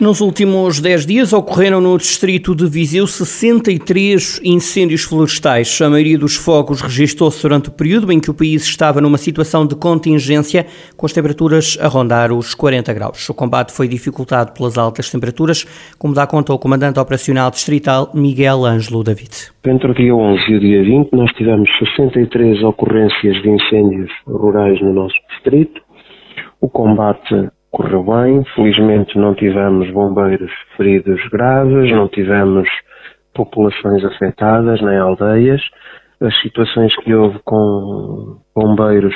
Nos últimos 10 dias ocorreram no distrito de Viseu 63 incêndios florestais. A maioria dos fogos registrou-se durante o período em que o país estava numa situação de contingência, com as temperaturas a rondar os 40 graus. O combate foi dificultado pelas altas temperaturas, como dá conta o comandante operacional distrital Miguel Ângelo David. Entre o dia 11 e o dia 20, nós tivemos 63 ocorrências de incêndios rurais no nosso distrito. O combate correu bem. Felizmente não tivemos bombeiros feridos graves, não tivemos populações afetadas, nem aldeias. As situações que houve com bombeiros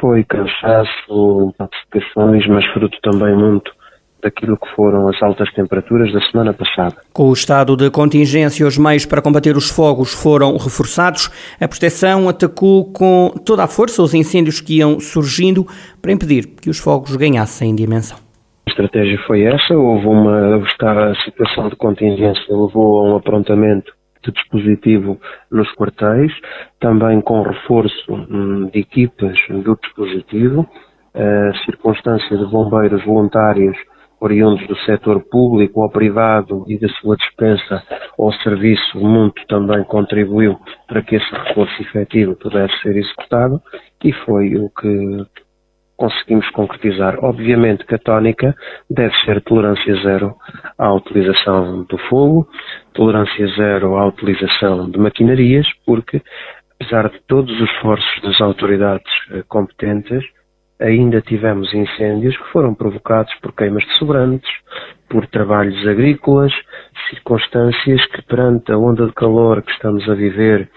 foi cansaço, intoxicações, mas fruto também muito daquilo que foram as altas temperaturas da semana passada. Com o estado de contingência, os meios para combater os fogos foram reforçados. A proteção atacou com toda a força os incêndios que iam surgindo para impedir que os fogos ganhassem dimensão. A estratégia foi essa, houve uma a situação de contingência levou a um aprontamento de dispositivo nos quartéis, também com reforço hum, de equipas do dispositivo, a circunstância de bombeiros voluntários oriundos do setor público ou privado e da sua dispensa ao serviço muito também contribuiu para que esse recurso efetivo pudesse ser executado e foi o que conseguimos concretizar. Obviamente que a tónica deve ser tolerância zero à utilização do fogo, tolerância zero à utilização de maquinarias, porque apesar de todos os esforços das autoridades eh, competentes, ainda tivemos incêndios que foram provocados por queimas de sobrantes, por trabalhos agrícolas, circunstâncias que perante a onda de calor que estamos a viver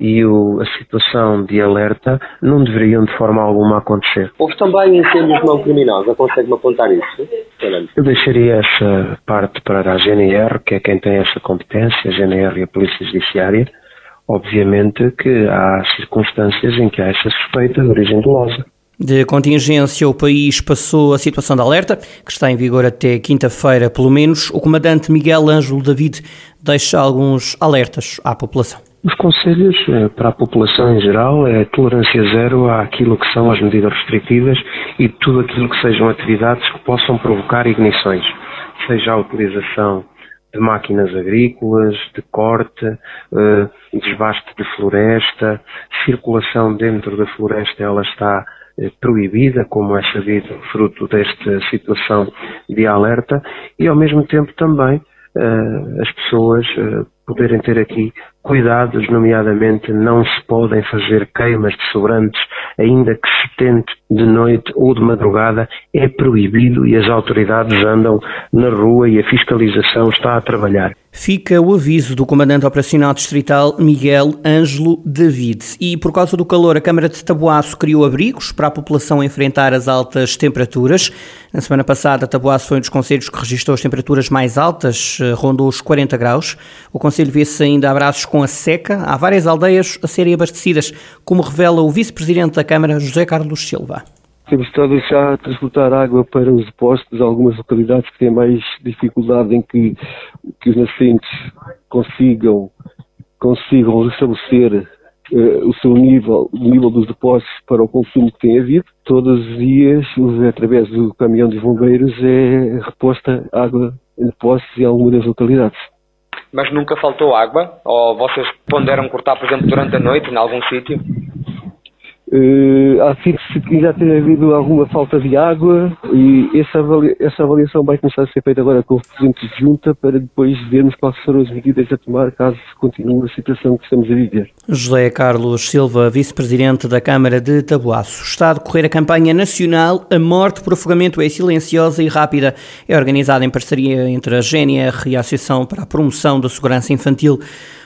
e o, a situação de alerta não deveriam de forma alguma acontecer. Houve também incêndios não criminosos, consegue-me apontar isso? Eu deixaria essa parte para a GNR, que é quem tem essa competência, a GNR e a Polícia Judiciária. Obviamente que há circunstâncias em que há essa suspeita de origem dolosa. De contingência, o país passou a situação de alerta, que está em vigor até quinta-feira, pelo menos. O comandante Miguel Ângelo David deixa alguns alertas à população. Os conselhos eh, para a população em geral é tolerância zero àquilo que são as medidas restritivas e tudo aquilo que sejam atividades que possam provocar ignições, seja a utilização de máquinas agrícolas, de corte, eh, desbaste de floresta, circulação dentro da floresta, ela está proibida, como é sabido, fruto desta situação de alerta, e ao mesmo tempo também uh, as pessoas uh, poderem ter aqui cuidados, nomeadamente não se podem fazer queimas de sobrantes, ainda que se tente de noite ou de madrugada, é proibido e as autoridades andam na rua e a fiscalização está a trabalhar fica o aviso do Comandante Operacional Distrital Miguel Ângelo David. E por causa do calor, a Câmara de Taboaço criou abrigos para a população enfrentar as altas temperaturas. Na semana passada, Taboaço foi um dos conselhos que registrou as temperaturas mais altas, eh, rondou os 40 graus. O conselho vê-se ainda a braços com a seca. Há várias aldeias a serem abastecidas, como revela o vice-presidente da Câmara, José Carlos Silva. Temos estado já a transportar água para os depósitos, algumas localidades que têm mais dificuldade em que, que os nascentes consigam, consigam restabelecer uh, o seu nível, o nível dos depósitos para o consumo que tem havido. Todos os dias, através do caminhão dos bombeiros, é reposta água em depósitos em algumas das localidades. Mas nunca faltou água? Ou vocês ponderam cortar, por exemplo, durante a noite em algum sítio? Uh, há sítios que já tem havido alguma falta de água e essa, essa avaliação vai começar a ser feita agora com o Presidente de Junta para depois vermos quais foram as medidas a tomar caso continue a situação que estamos a viver. José Carlos Silva, Vice-Presidente da Câmara de Tabuaço. Está a decorrer a campanha nacional A Morte por Afogamento é Silenciosa e Rápida. É organizada em parceria entre a GNR e a Associação para a Promoção da Segurança Infantil.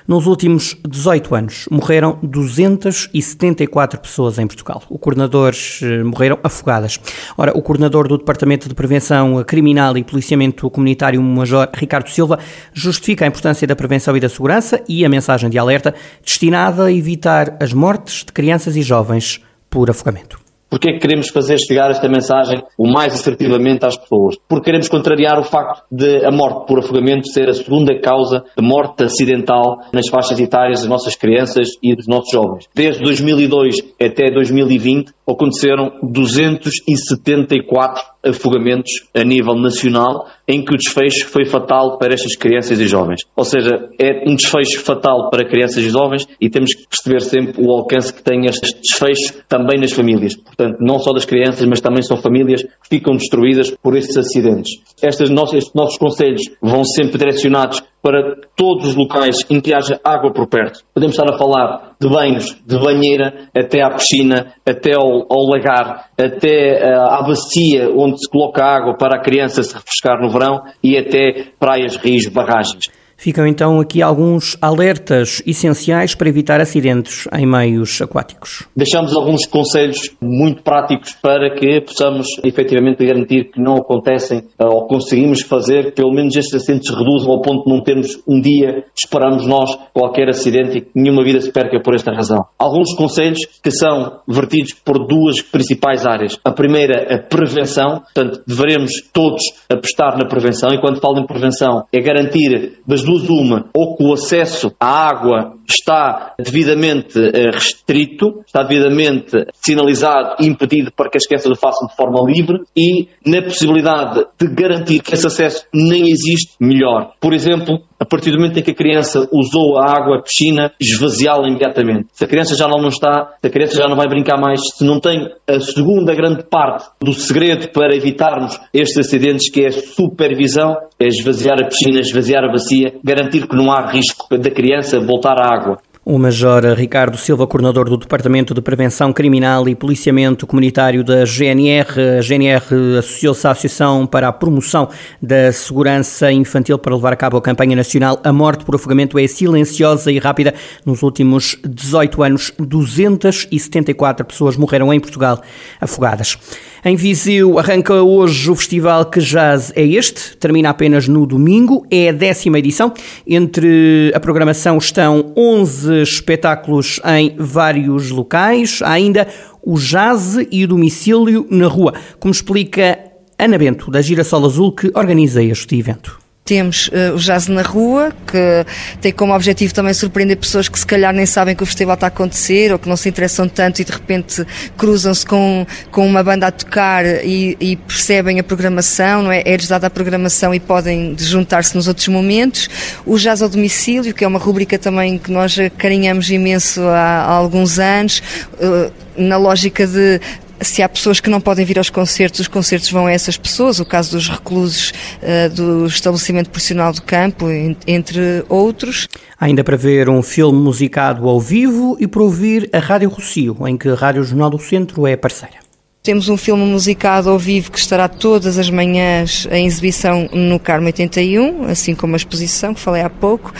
Nos últimos 18 anos, morreram 274 pessoas em Portugal. O coordenador eh, morreram afogadas. Ora, o coordenador do Departamento de Prevenção Criminal e Policiamento Comunitário, Major Ricardo Silva, justifica a importância da prevenção e da segurança e a mensagem de alerta destinada a evitar as mortes de crianças e jovens por afogamento. Porquê é que queremos fazer chegar esta mensagem o mais assertivamente às pessoas? Porque queremos contrariar o facto de a morte por afogamento ser a segunda causa de morte acidental nas faixas etárias das nossas crianças e dos nossos jovens. Desde 2002 até 2020 aconteceram 274 afogamentos a nível nacional em que o desfecho foi fatal para estas crianças e jovens. Ou seja, é um desfecho fatal para crianças e jovens e temos que perceber sempre o alcance que tem este desfecho também nas famílias. Portanto, não só das crianças, mas também são famílias que ficam destruídas por estes acidentes. Estas nossas, estes nossos conselhos vão sempre direcionados para todos os locais em que haja água por perto. Podemos estar a falar de banhos, de banheira, até à piscina, até ao, ao lagar, até uh, à bacia onde se coloca água para a criança se refrescar no verão e até praias, rios, barragens. Ficam então aqui alguns alertas essenciais para evitar acidentes em meios aquáticos. Deixamos alguns conselhos muito práticos para que possamos efetivamente garantir que não acontecem ou conseguimos fazer pelo menos estes acidentes reduzam ao ponto de não termos um dia, esperamos nós, qualquer acidente e que nenhuma vida se perca por esta razão. Alguns conselhos que são vertidos por duas principais áreas. A primeira, a prevenção, portanto, devemos todos apostar na prevenção e quando falo em prevenção é garantir das duas duas uma, ou o acesso à água está devidamente eh, restrito, está devidamente sinalizado e impedido para que as crianças o façam de forma livre e na possibilidade de garantir que esse acesso nem existe, melhor. Por exemplo, a partir do momento em que a criança usou a água, a piscina, esvaziá-la imediatamente. Se a criança já não está, se a criança já não vai brincar mais, se não tem a segunda grande parte do segredo para evitarmos estes acidentes, que é a supervisão, é esvaziar a piscina, esvaziar a bacia, garantir que não há risco da criança voltar à água. What? O Major Ricardo Silva, coordenador do Departamento de Prevenção Criminal e Policiamento Comunitário da GNR. A GNR associou-se à Associação para a Promoção da Segurança Infantil para levar a cabo a campanha nacional A Morte por Afogamento é Silenciosa e Rápida. Nos últimos 18 anos, 274 pessoas morreram em Portugal afogadas. Em Viseu arranca hoje o festival Que Jazz é este, termina apenas no domingo, é a décima edição. Entre a programação estão 11 espetáculos em vários locais, há ainda o jazz e o domicílio na rua, como explica Ana Bento, da Girassol Azul, que organiza este evento. Temos uh, o Jazz na Rua, que tem como objetivo também surpreender pessoas que se calhar nem sabem que o festival está a acontecer ou que não se interessam tanto e de repente cruzam-se com, com uma banda a tocar e, e percebem a programação, não é? É-lhes dada a programação e podem juntar-se nos outros momentos. O Jazz ao Domicílio, que é uma rubrica também que nós carinhamos imenso há, há alguns anos, uh, na lógica de se há pessoas que não podem vir aos concertos, os concertos vão a essas pessoas, o caso dos reclusos uh, do estabelecimento profissional do campo, entre outros. ainda para ver um filme musicado ao vivo e para ouvir a Rádio Rocio, em que a Rádio Jornal do Centro é parceira. Temos um filme musicado ao vivo que estará todas as manhãs em exibição no Carmo 81, assim como a exposição que falei há pouco,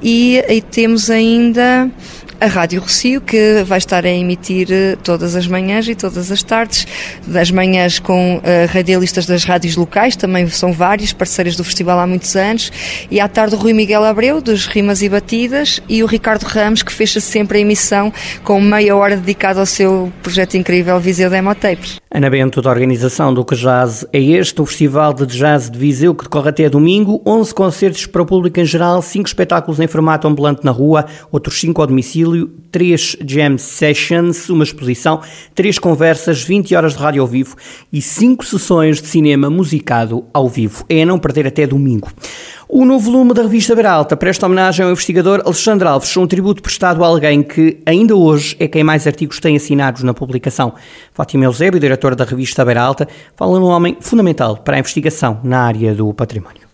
e, e temos ainda a Rádio Rocio, que vai estar a emitir eh, todas as manhãs e todas as tardes, das manhãs com uh, radialistas das rádios locais, também são vários, parceiros do festival há muitos anos, e à tarde o Rui Miguel Abreu, dos Rimas e Batidas, e o Ricardo Ramos, que fecha sempre a emissão com meia hora dedicada ao seu projeto incrível Viseu Demo Tapes. Ana Bento, da organização do Que Jazz é este, o Festival de Jazz de Viseu, que decorre até domingo, 11 concertos para o público em geral, 5 espetáculos em formato ambulante na rua, outros 5 ao domicílio, 3 jam sessions, uma exposição, 3 conversas, 20 horas de rádio ao vivo e 5 sessões de cinema musicado ao vivo. É a não perder até domingo. O novo volume da revista Beralta presta homenagem ao investigador Alexandre Alves, um tributo prestado a alguém que ainda hoje é quem mais artigos tem assinados na publicação. Fátima Eusébio, diretora da revista Beralta, fala num homem fundamental para a investigação na área do património.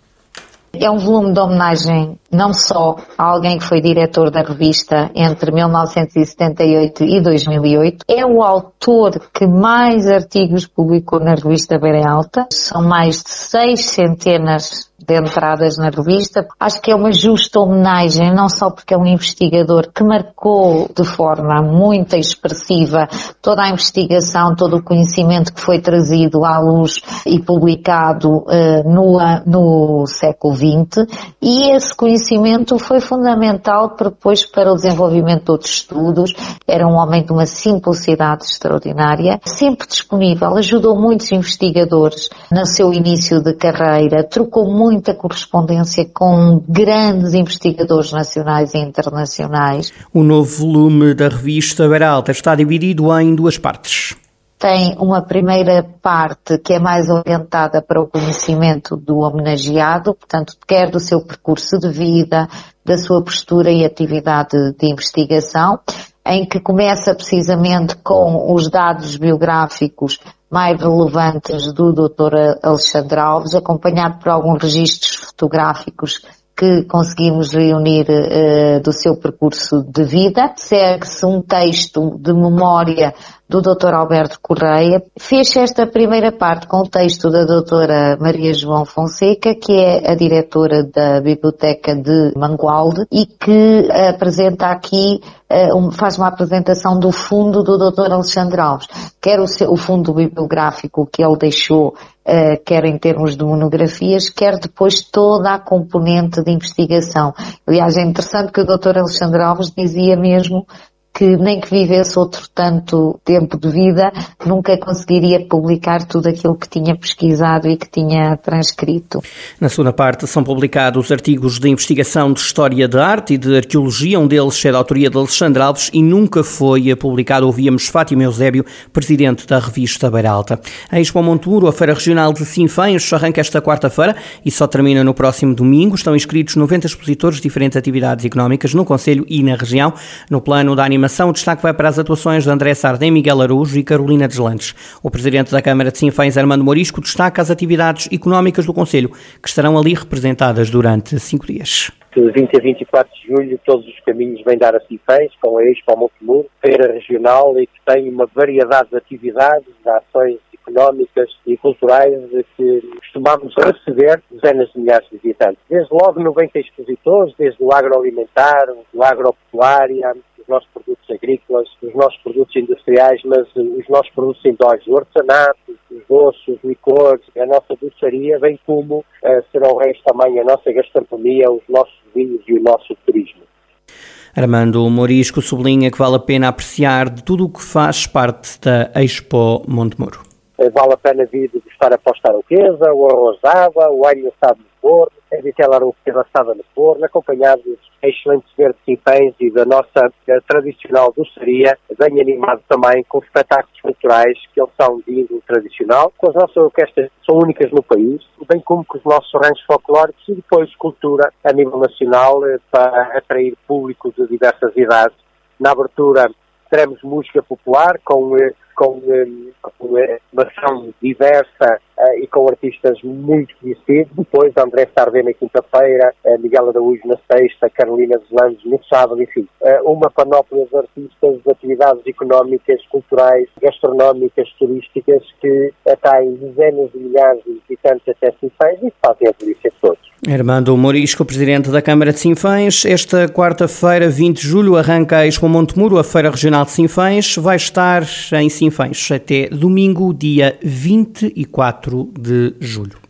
É um volume de homenagem não só a alguém que foi diretor da revista entre 1978 e 2008, é o autor que mais artigos publicou na revista Beira Alta. São mais de seis centenas de entradas na revista. Acho que é uma justa homenagem, não só porque é um investigador que marcou de forma muito expressiva toda a investigação, todo o conhecimento que foi trazido à luz e publicado uh, no, no século XX e esse conhecimento foi fundamental depois para o desenvolvimento de outros estudos. Era um homem de uma simplicidade extraordinária, sempre disponível, ajudou muitos investigadores no seu início de carreira, trocou muita correspondência com grandes investigadores nacionais e internacionais. O novo volume da revista Beralta está dividido em duas partes tem uma primeira parte que é mais orientada para o conhecimento do homenageado, portanto, quer do seu percurso de vida, da sua postura e atividade de investigação, em que começa precisamente com os dados biográficos mais relevantes do Dr. Alexandre Alves, acompanhado por alguns registros fotográficos que conseguimos reunir uh, do seu percurso de vida. Segue-se um texto de memória do Dr. Alberto Correia. Fez esta primeira parte com o texto da Dra. Maria João Fonseca, que é a diretora da Biblioteca de Mangualde e que apresenta aqui, uh, faz uma apresentação do fundo do Dr. Alexandre Alves. Quer o, seu, o fundo bibliográfico que ele deixou Uh, quer em termos de monografias, quer depois toda a componente de investigação. Aliás, é interessante que o Dr. Alexandre Alves dizia mesmo que nem que vivesse outro tanto tempo de vida, nunca conseguiria publicar tudo aquilo que tinha pesquisado e que tinha transcrito. Na segunda parte são publicados artigos de investigação de História da Arte e de Arqueologia, um deles é da autoria de Alexandre Alves e nunca foi publicado. Ouvíamos Fátima Eusébio, presidente da revista Beiralta. A Expo Montemuro, a Feira Regional de Sinfãs, arranca esta quarta-feira e só termina no próximo domingo. Estão inscritos 90 expositores de diferentes atividades económicas no Conselho e na região. No plano da animação animação, o destaque vai para as atuações de André Sardem, Miguel Araújo e Carolina Deslandes. O presidente da Câmara de Sinfãs, Armando Morisco, destaca as atividades económicas do Conselho, que estarão ali representadas durante cinco dias. De 20 a 24 de julho, todos os caminhos vêm dar a Sinfãs, com a Expo Montemuro, feira regional e que tem uma variedade de atividades, de ações económicas e culturais que costumamos receber dezenas de milhares de visitantes. Desde logo 90 expositores, desde o agroalimentar, do agropecuária, os nossos produtos agrícolas, os nossos produtos industriais, mas os nossos produtos indógenos, o artesanato, os doces, os licores, a nossa doçaria, bem como uh, será o resto também a nossa gastronomia, os nossos vinhos e o nosso turismo. Armando Morisco sublinha que vale a pena apreciar de tudo o que faz parte da Expo Montemuro. Eh, vale a pena vir degustar a posta-arauquesa, o arroz d'água, o alho assado no forno, a vitela arauquesa assada no forno, acompanhados excelentes verdes simpães e da nossa eh, tradicional doçaria, bem animado também com espetáculos culturais que eles são de índole tradicional, com as nossas orquestras que são únicas no país, bem como com os nossos ranchos folclóricos e depois cultura a nível nacional eh, para atrair público de diversas idades. Na abertura teremos música popular com com, com uma ação diversa uh, e com artistas muito conhecidos. Depois, André Sardé na quinta-feira, uh, Miguel Araújo na sexta, Carolina dos Landes no sábado, enfim. Uh, uma panóplia de artistas, de atividades económicas, culturais, gastronómicas, turísticas que atraem dezenas de milhares de visitantes até Sinfãs e fazem a delícia de todos. Armando Morisco, presidente da Câmara de Sinfãs, esta quarta-feira, 20 de julho, arranca a Expo Montemuro, a Feira Regional de Sinfãs, vai estar em Sinfãs até domingo, dia 24 de julho.